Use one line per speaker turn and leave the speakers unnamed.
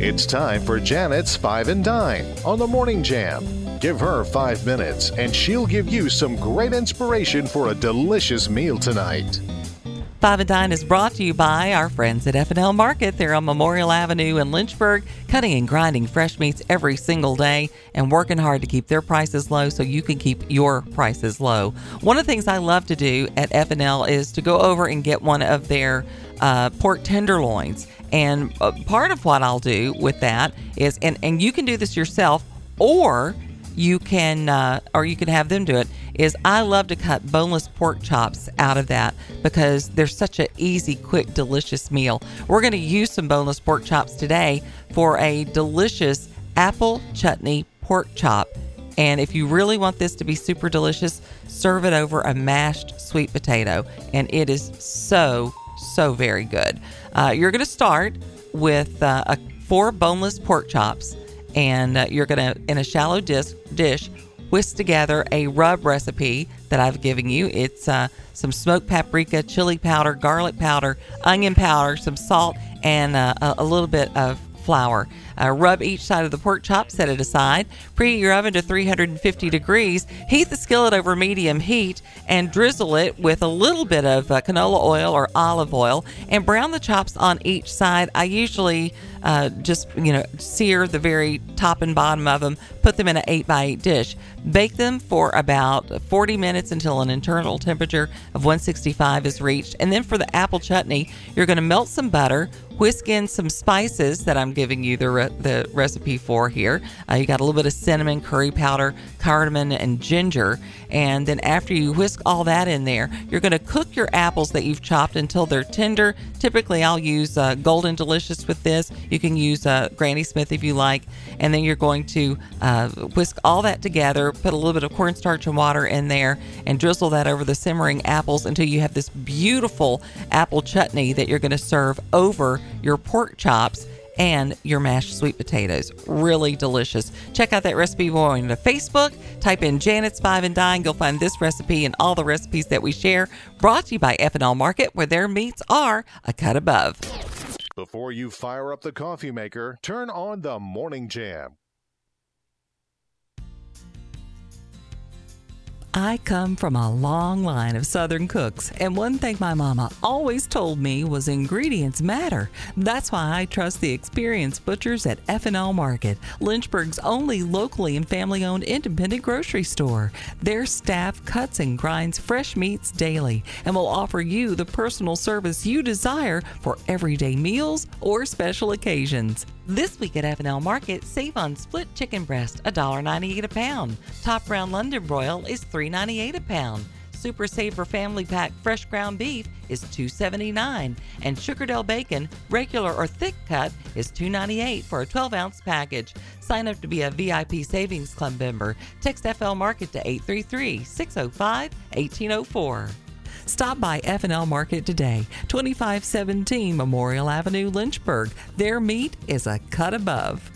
It's time for Janet's Five and Dine on the Morning Jam. Give her five minutes and she'll give you some great inspiration for a delicious meal tonight.
Five and Dine is brought to you by our friends at F&L Market. They're on Memorial Avenue in Lynchburg, cutting and grinding fresh meats every single day and working hard to keep their prices low so you can keep your prices low. One of the things I love to do at F&L is to go over and get one of their uh, pork tenderloins. And uh, part of what I'll do with that is, and, and you can do this yourself, or you can uh, or you can have them do it is i love to cut boneless pork chops out of that because they're such an easy quick delicious meal. We're going to use some boneless pork chops today for a delicious apple chutney pork chop. And if you really want this to be super delicious serve it over a mashed sweet potato and it is so so very good. Uh, you're going to start with uh, a, four boneless pork chops and uh, you're going to, in a shallow dish, dish, whisk together a rub recipe that I've given you. It's uh, some smoked paprika, chili powder, garlic powder, onion powder, some salt, and uh, a little bit of flour. Uh, rub each side of the pork chop, set it aside. Preheat your oven to 350 degrees. Heat the skillet over medium heat and drizzle it with a little bit of uh, canola oil or olive oil and brown the chops on each side. I usually uh, just you know sear the very top and bottom of them. Put them in an 8 by 8 dish. Bake them for about 40 minutes until an internal temperature of 165 is reached. And then for the apple chutney, you're going to melt some butter, whisk in some spices that I'm giving you the, re- the recipe for here. Uh, you got a little bit of cinnamon, curry powder, cardamom, and ginger. And then after you whisk all that in there, you're going to cook your apples that you've chopped until they're tender. Typically, I'll use uh, Golden Delicious with this. You can use uh, Granny Smith if you like. And then you're going to uh, whisk all that together, put a little bit of cornstarch and water in there, and drizzle that over the simmering apples until you have this beautiful apple chutney that you're going to serve over your pork chops and your mashed sweet potatoes. Really delicious. Check out that recipe going to Facebook. Type in Janet's Five and Dine. You'll find this recipe and all the recipes that we share. Brought to you by F&L Market, where their meats are a cut above.
Before you fire up the coffee maker, turn on the morning jam.
I come from a long line of Southern cooks, and one thing my mama always told me was ingredients matter. That's why I trust the experienced butchers at F&L Market, Lynchburg's only locally and family-owned independent grocery store. Their staff cuts and grinds fresh meats daily and will offer you the personal service you desire for everyday meals or special occasions. This week at F&L Market, save on split chicken breast, $1.98 a pound. Top round London broil is $3.98 a pound. Super Saver Family Pack fresh ground beef is $2.79, and Sugardale bacon, regular or thick cut, is $2.98 for a 12 ounce package. Sign up to be a VIP Savings Club member. Text FL Market to 833 605 1804. Stop by F&L Market today, 2517 Memorial Avenue, Lynchburg. Their meat is a cut above.